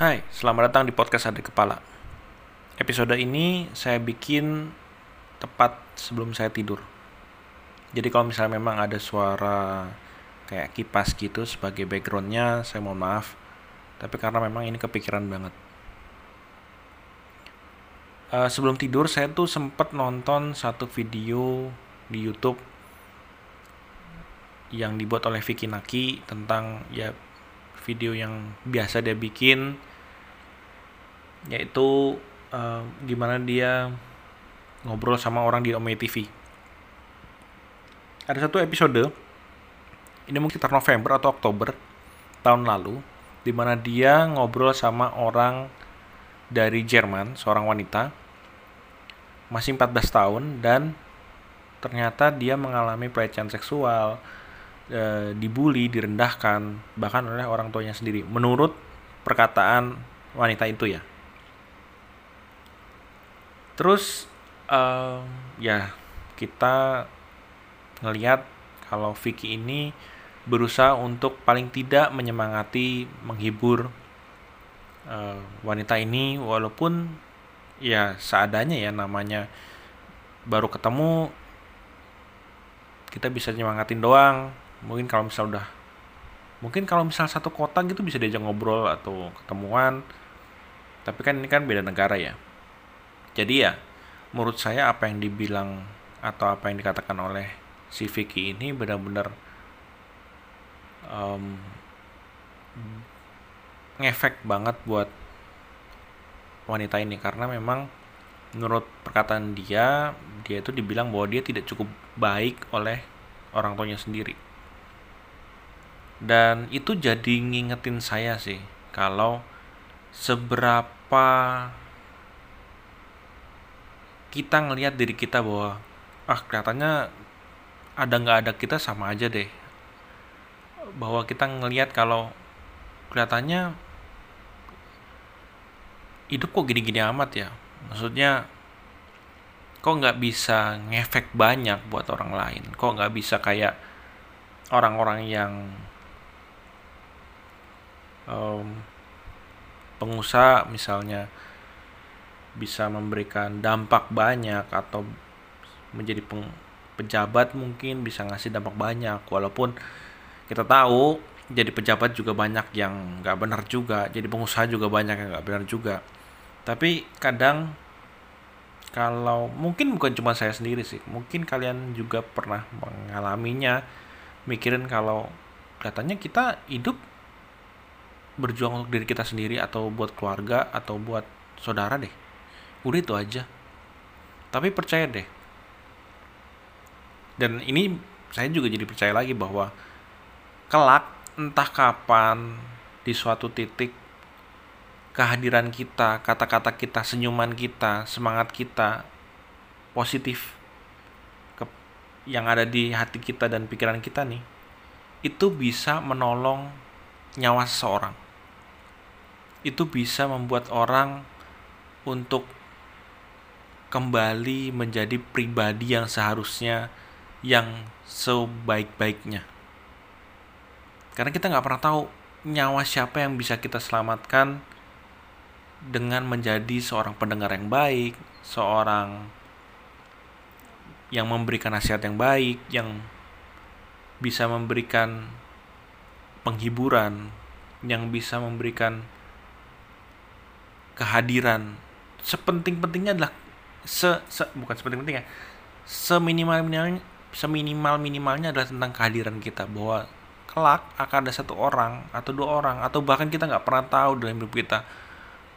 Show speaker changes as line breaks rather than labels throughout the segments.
Hai, selamat datang di podcast Adik Kepala. Episode ini saya bikin tepat sebelum saya tidur. Jadi kalau misalnya memang ada suara kayak kipas gitu sebagai backgroundnya, saya mohon maaf. Tapi karena memang ini kepikiran banget. Uh, sebelum tidur saya tuh sempet nonton satu video di YouTube yang dibuat oleh Vicky Naki tentang ya video yang biasa dia bikin yaitu uh, gimana dia ngobrol sama orang di Ome TV. Ada satu episode ini mungkin sekitar November atau Oktober tahun lalu di mana dia ngobrol sama orang dari Jerman, seorang wanita masih 14 tahun dan ternyata dia mengalami pelecehan seksual, e, dibully, direndahkan bahkan oleh orang tuanya sendiri menurut perkataan wanita itu ya. Terus uh, ya kita ngelihat kalau Vicky ini berusaha untuk paling tidak menyemangati, menghibur uh, wanita ini walaupun ya seadanya ya namanya baru ketemu kita bisa nyemangatin doang. Mungkin kalau misal udah mungkin kalau misal satu kota gitu bisa diajak ngobrol atau ketemuan. Tapi kan ini kan beda negara ya jadi ya menurut saya apa yang dibilang atau apa yang dikatakan oleh si Vicky ini benar-benar um, ngefek banget buat wanita ini. Karena memang menurut perkataan dia dia itu dibilang bahwa dia tidak cukup baik oleh orang tuanya sendiri. Dan itu jadi ngingetin saya sih kalau seberapa kita ngelihat diri kita bahwa ah kelihatannya ada nggak ada kita sama aja deh. Bahwa kita ngelihat kalau kelihatannya hidup kok gini-gini amat ya. Maksudnya kok nggak bisa ngefek banyak buat orang lain? Kok nggak bisa kayak orang-orang yang um, pengusaha misalnya bisa memberikan dampak banyak atau menjadi peng, pejabat mungkin bisa ngasih dampak banyak. Walaupun kita tahu jadi pejabat juga banyak yang nggak benar juga jadi pengusaha juga banyak yang nggak benar juga. Tapi kadang kalau mungkin bukan cuma saya sendiri sih mungkin kalian juga pernah mengalaminya mikirin kalau katanya kita hidup berjuang untuk diri kita sendiri atau buat keluarga atau buat saudara deh udah itu aja tapi percaya deh dan ini saya juga jadi percaya lagi bahwa kelak entah kapan di suatu titik kehadiran kita, kata-kata kita, senyuman kita, semangat kita positif ke, yang ada di hati kita dan pikiran kita nih itu bisa menolong nyawa seseorang. Itu bisa membuat orang untuk kembali menjadi pribadi yang seharusnya yang sebaik-baiknya. Karena kita nggak pernah tahu nyawa siapa yang bisa kita selamatkan dengan menjadi seorang pendengar yang baik, seorang yang memberikan nasihat yang baik, yang bisa memberikan penghiburan, yang bisa memberikan kehadiran. Sepenting-pentingnya adalah se, se bukan seperti penting ya. Seminimal minimalnya seminimal minimalnya adalah tentang kehadiran kita bahwa kelak akan ada satu orang atau dua orang atau bahkan kita nggak pernah tahu dalam hidup kita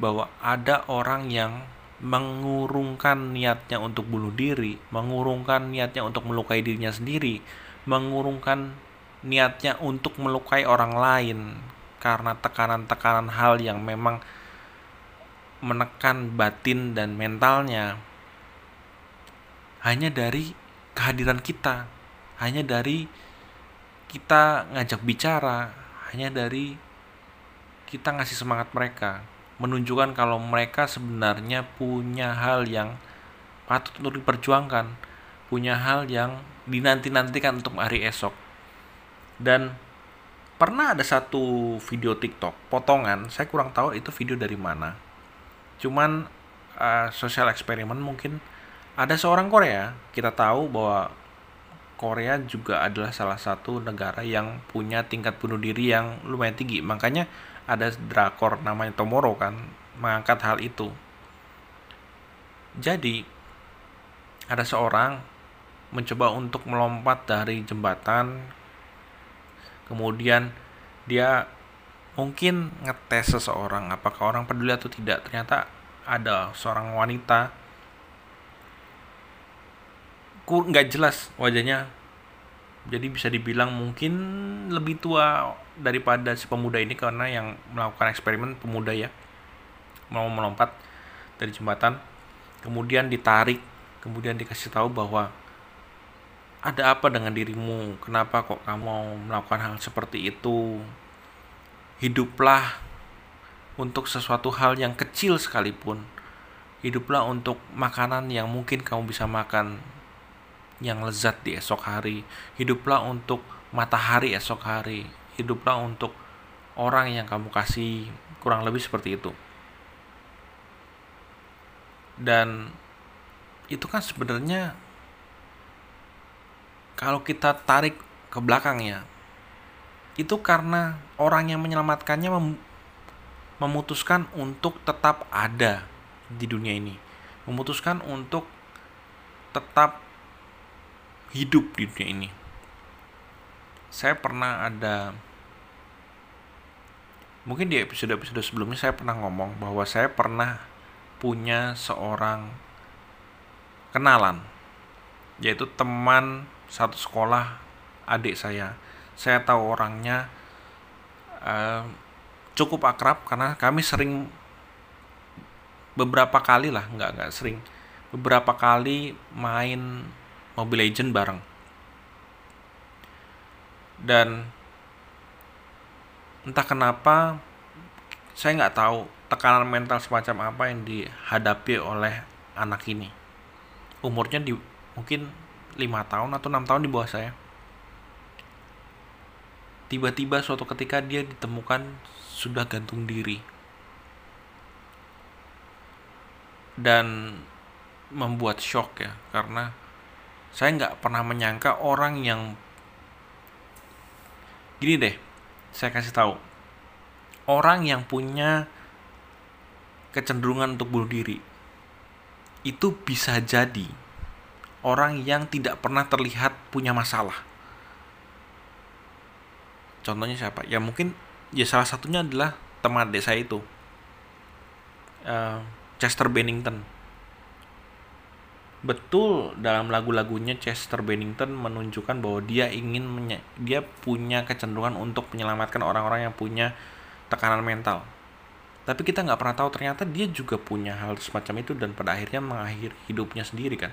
bahwa ada orang yang mengurungkan niatnya untuk bunuh diri, mengurungkan niatnya untuk melukai dirinya sendiri, mengurungkan niatnya untuk melukai orang lain karena tekanan-tekanan hal yang memang menekan batin dan mentalnya hanya dari kehadiran kita, hanya dari kita ngajak bicara, hanya dari kita ngasih semangat mereka, menunjukkan kalau mereka sebenarnya punya hal yang patut untuk diperjuangkan, punya hal yang dinanti-nantikan untuk hari esok. Dan pernah ada satu video TikTok potongan saya kurang tahu itu video dari mana. Cuman uh, sosial eksperimen mungkin ada seorang Korea kita tahu bahwa Korea juga adalah salah satu negara yang punya tingkat bunuh diri yang lumayan tinggi. Makanya ada drakor namanya Tomorrow kan mengangkat hal itu. Jadi ada seorang mencoba untuk melompat dari jembatan kemudian dia mungkin ngetes seseorang apakah orang peduli atau tidak. Ternyata ada seorang wanita nggak jelas wajahnya. Jadi bisa dibilang mungkin lebih tua daripada si pemuda ini karena yang melakukan eksperimen pemuda ya. Mau melompat dari jembatan kemudian ditarik kemudian dikasih tahu bahwa ada apa dengan dirimu? Kenapa kok kamu melakukan hal seperti itu? Hiduplah untuk sesuatu hal yang kecil sekalipun. Hiduplah untuk makanan yang mungkin kamu bisa makan yang lezat di esok hari. Hiduplah untuk matahari esok hari. Hiduplah untuk orang yang kamu kasih. Kurang lebih seperti itu. Dan itu kan sebenarnya kalau kita tarik ke belakangnya itu karena orang yang menyelamatkannya mem memutuskan untuk tetap ada di dunia ini memutuskan untuk tetap hidup di dunia ini. Saya pernah ada mungkin di episode-episode sebelumnya saya pernah ngomong bahwa saya pernah punya seorang kenalan yaitu teman satu sekolah adik saya. Saya tahu orangnya uh, cukup akrab karena kami sering beberapa kali lah, nggak nggak sering, beberapa kali main Mobile Legend bareng. Dan entah kenapa saya nggak tahu tekanan mental semacam apa yang dihadapi oleh anak ini. Umurnya di mungkin lima tahun atau enam tahun di bawah saya. Tiba-tiba suatu ketika dia ditemukan sudah gantung diri. Dan membuat shock ya karena saya nggak pernah menyangka orang yang gini deh saya kasih tahu. Orang yang punya kecenderungan untuk bunuh diri itu bisa jadi orang yang tidak pernah terlihat punya masalah. Contohnya siapa? Ya mungkin ya salah satunya adalah teman desa itu uh, Chester Bennington betul dalam lagu-lagunya Chester Bennington menunjukkan bahwa dia ingin dia punya kecenderungan untuk menyelamatkan orang-orang yang punya tekanan mental. Tapi kita nggak pernah tahu ternyata dia juga punya hal semacam itu dan pada akhirnya mengakhiri hidupnya sendiri kan.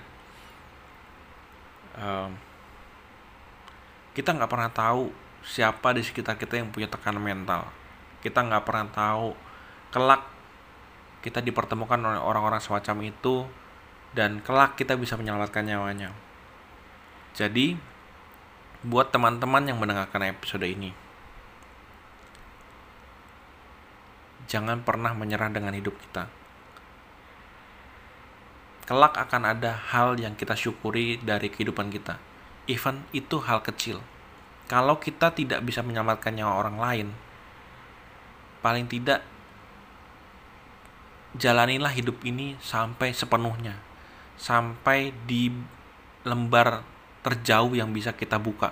Um, kita nggak pernah tahu siapa di sekitar kita yang punya tekanan mental. Kita nggak pernah tahu kelak kita dipertemukan oleh orang-orang semacam itu dan kelak kita bisa menyelamatkan nyawanya. Jadi, buat teman-teman yang mendengarkan episode ini, jangan pernah menyerah dengan hidup kita. Kelak akan ada hal yang kita syukuri dari kehidupan kita. Even itu hal kecil. Kalau kita tidak bisa menyelamatkan nyawa orang lain, paling tidak jalanilah hidup ini sampai sepenuhnya sampai di lembar terjauh yang bisa kita buka.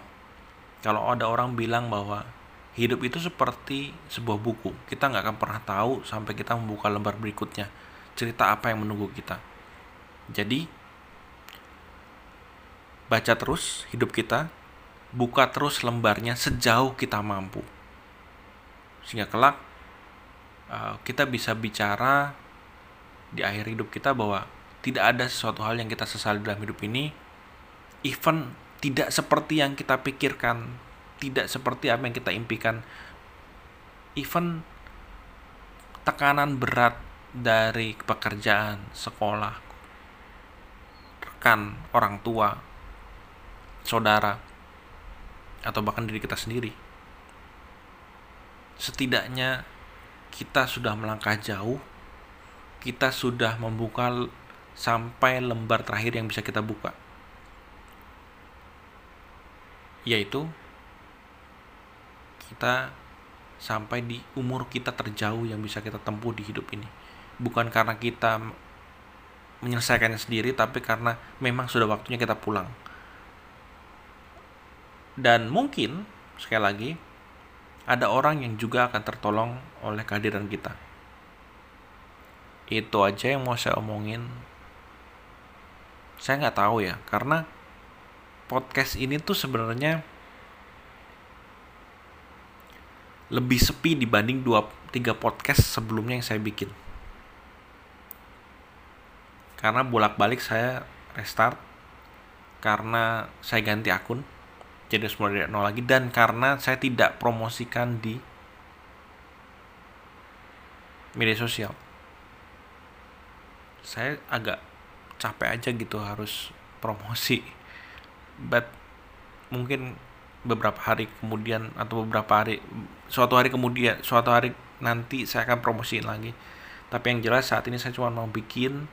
Kalau ada orang bilang bahwa hidup itu seperti sebuah buku, kita nggak akan pernah tahu sampai kita membuka lembar berikutnya. Cerita apa yang menunggu kita. Jadi, baca terus hidup kita, buka terus lembarnya sejauh kita mampu. Sehingga kelak uh, kita bisa bicara di akhir hidup kita bahwa tidak ada sesuatu hal yang kita sesali dalam hidup ini even tidak seperti yang kita pikirkan tidak seperti apa yang kita impikan even tekanan berat dari pekerjaan sekolah rekan orang tua saudara atau bahkan diri kita sendiri. Setidaknya kita sudah melangkah jauh kita sudah membuka sampai lembar terakhir yang bisa kita buka. Yaitu kita sampai di umur kita terjauh yang bisa kita tempuh di hidup ini. Bukan karena kita menyelesaikannya sendiri tapi karena memang sudah waktunya kita pulang. Dan mungkin sekali lagi ada orang yang juga akan tertolong oleh kehadiran kita. Itu aja yang mau saya omongin saya nggak tahu ya karena podcast ini tuh sebenarnya lebih sepi dibanding dua tiga podcast sebelumnya yang saya bikin. Karena bolak-balik saya restart karena saya ganti akun jadi semua dari nol lagi dan karena saya tidak promosikan di media sosial. Saya agak capek aja gitu harus promosi. But mungkin beberapa hari kemudian atau beberapa hari suatu hari kemudian suatu hari nanti saya akan promosiin lagi. Tapi yang jelas saat ini saya cuma mau bikin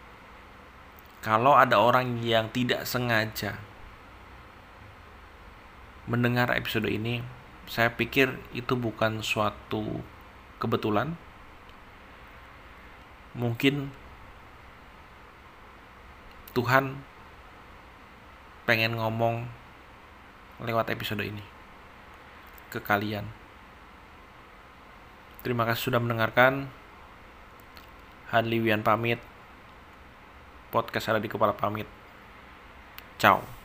kalau ada orang yang tidak sengaja mendengar episode ini saya pikir itu bukan suatu kebetulan. Mungkin Tuhan pengen ngomong lewat episode ini ke kalian. Terima kasih sudah mendengarkan. Hadli Wian pamit. Podcast ada di kepala pamit. Ciao.